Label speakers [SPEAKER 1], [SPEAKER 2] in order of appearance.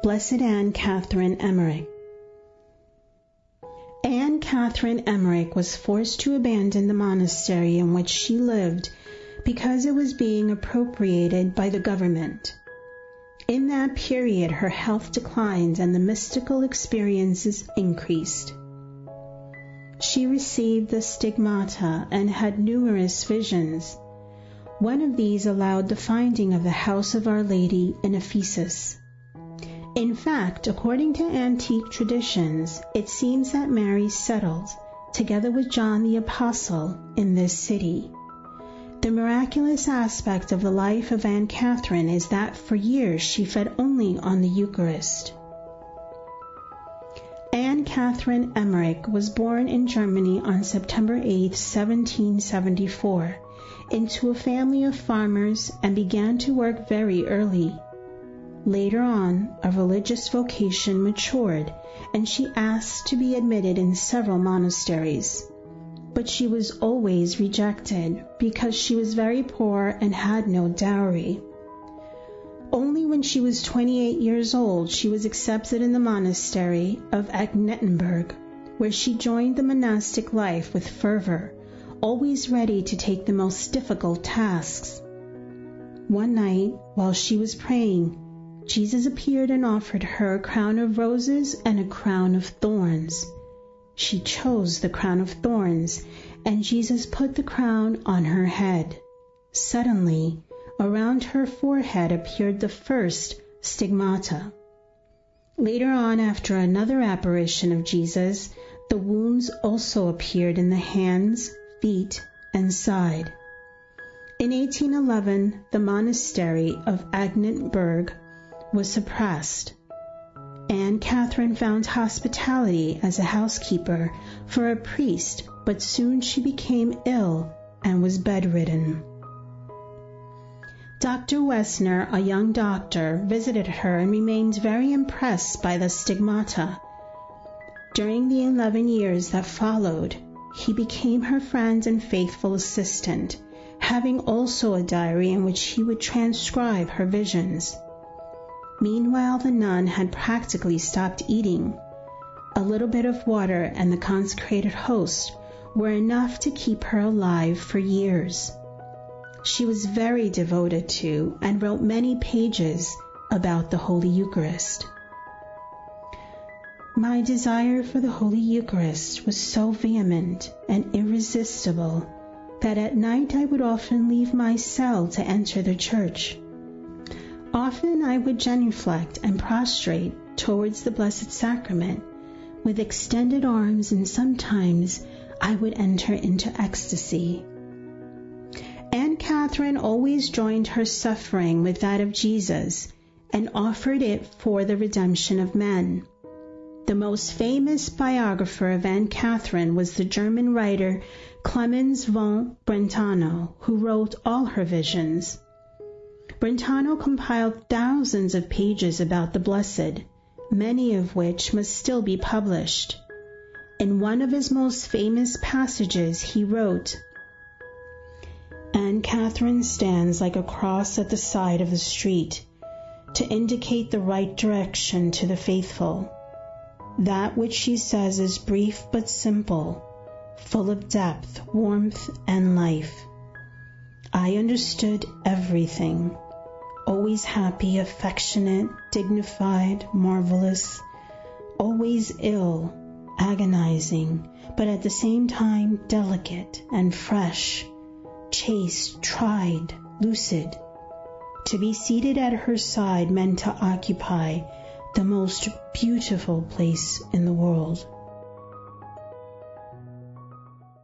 [SPEAKER 1] Blessed Anne Catherine Emmerich. Anne Catherine Emmerich was forced to abandon the monastery in which she lived because it was being appropriated by the government. In that period, her health declined and the mystical experiences increased. She received the stigmata and had numerous visions. One of these allowed the finding of the house of Our Lady in Ephesus. In fact, according to antique traditions, it seems that Mary settled, together with John the Apostle, in this city. The miraculous aspect of the life of Anne Catherine is that for years she fed only on the Eucharist. Anne Catherine Emmerich was born in Germany on September 8, 1774, into a family of farmers and began to work very early. Later on, a religious vocation matured, and she asked to be admitted in several monasteries. But she was always rejected because she was very poor and had no dowry. Only when she was 28 years old she was accepted in the monastery of Agnetenberg, where she joined the monastic life with fervor, always ready to take the most difficult tasks. One night, while she was praying, Jesus appeared and offered her a crown of roses and a crown of thorns. She chose the crown of thorns, and Jesus put the crown on her head. Suddenly, around her forehead appeared the first stigmata. Later on, after another apparition of Jesus, the wounds also appeared in the hands, feet, and side. In 1811, the monastery of Agnetenberg was suppressed. Anne Catherine found hospitality as a housekeeper for a priest, but soon she became ill and was bedridden. Dr. Wesener, a young doctor, visited her and remained very impressed by the stigmata. During the 11 years that followed, he became her friend and faithful assistant, having also a diary in which he would transcribe her visions. Meanwhile, the nun had practically stopped eating. A little bit of water and the consecrated host were enough to keep her alive for years. She was very devoted to and wrote many pages about the Holy Eucharist. My desire for the Holy Eucharist was so vehement and irresistible that at night I would often leave my cell to enter the church. Often I would genuflect and prostrate towards the Blessed Sacrament with extended arms, and sometimes I would enter into ecstasy. Anne Catherine always joined her suffering with that of Jesus and offered it for the redemption of men. The most famous biographer of Anne Catherine was the German writer Clemens von Brentano, who wrote all her visions. Brentano compiled thousands of pages about the Blessed, many of which must still be published. In one of his most famous passages, he wrote, Anne Catherine stands like a cross at the side of the street to indicate the right direction to the faithful. That which she says is brief but simple, full of depth, warmth, and life. I understood everything always happy, affectionate, dignified, marvelous, always ill, agonizing, but at the same time delicate and fresh, chaste, tried, lucid. To be seated at her side meant to occupy the most beautiful place in the world.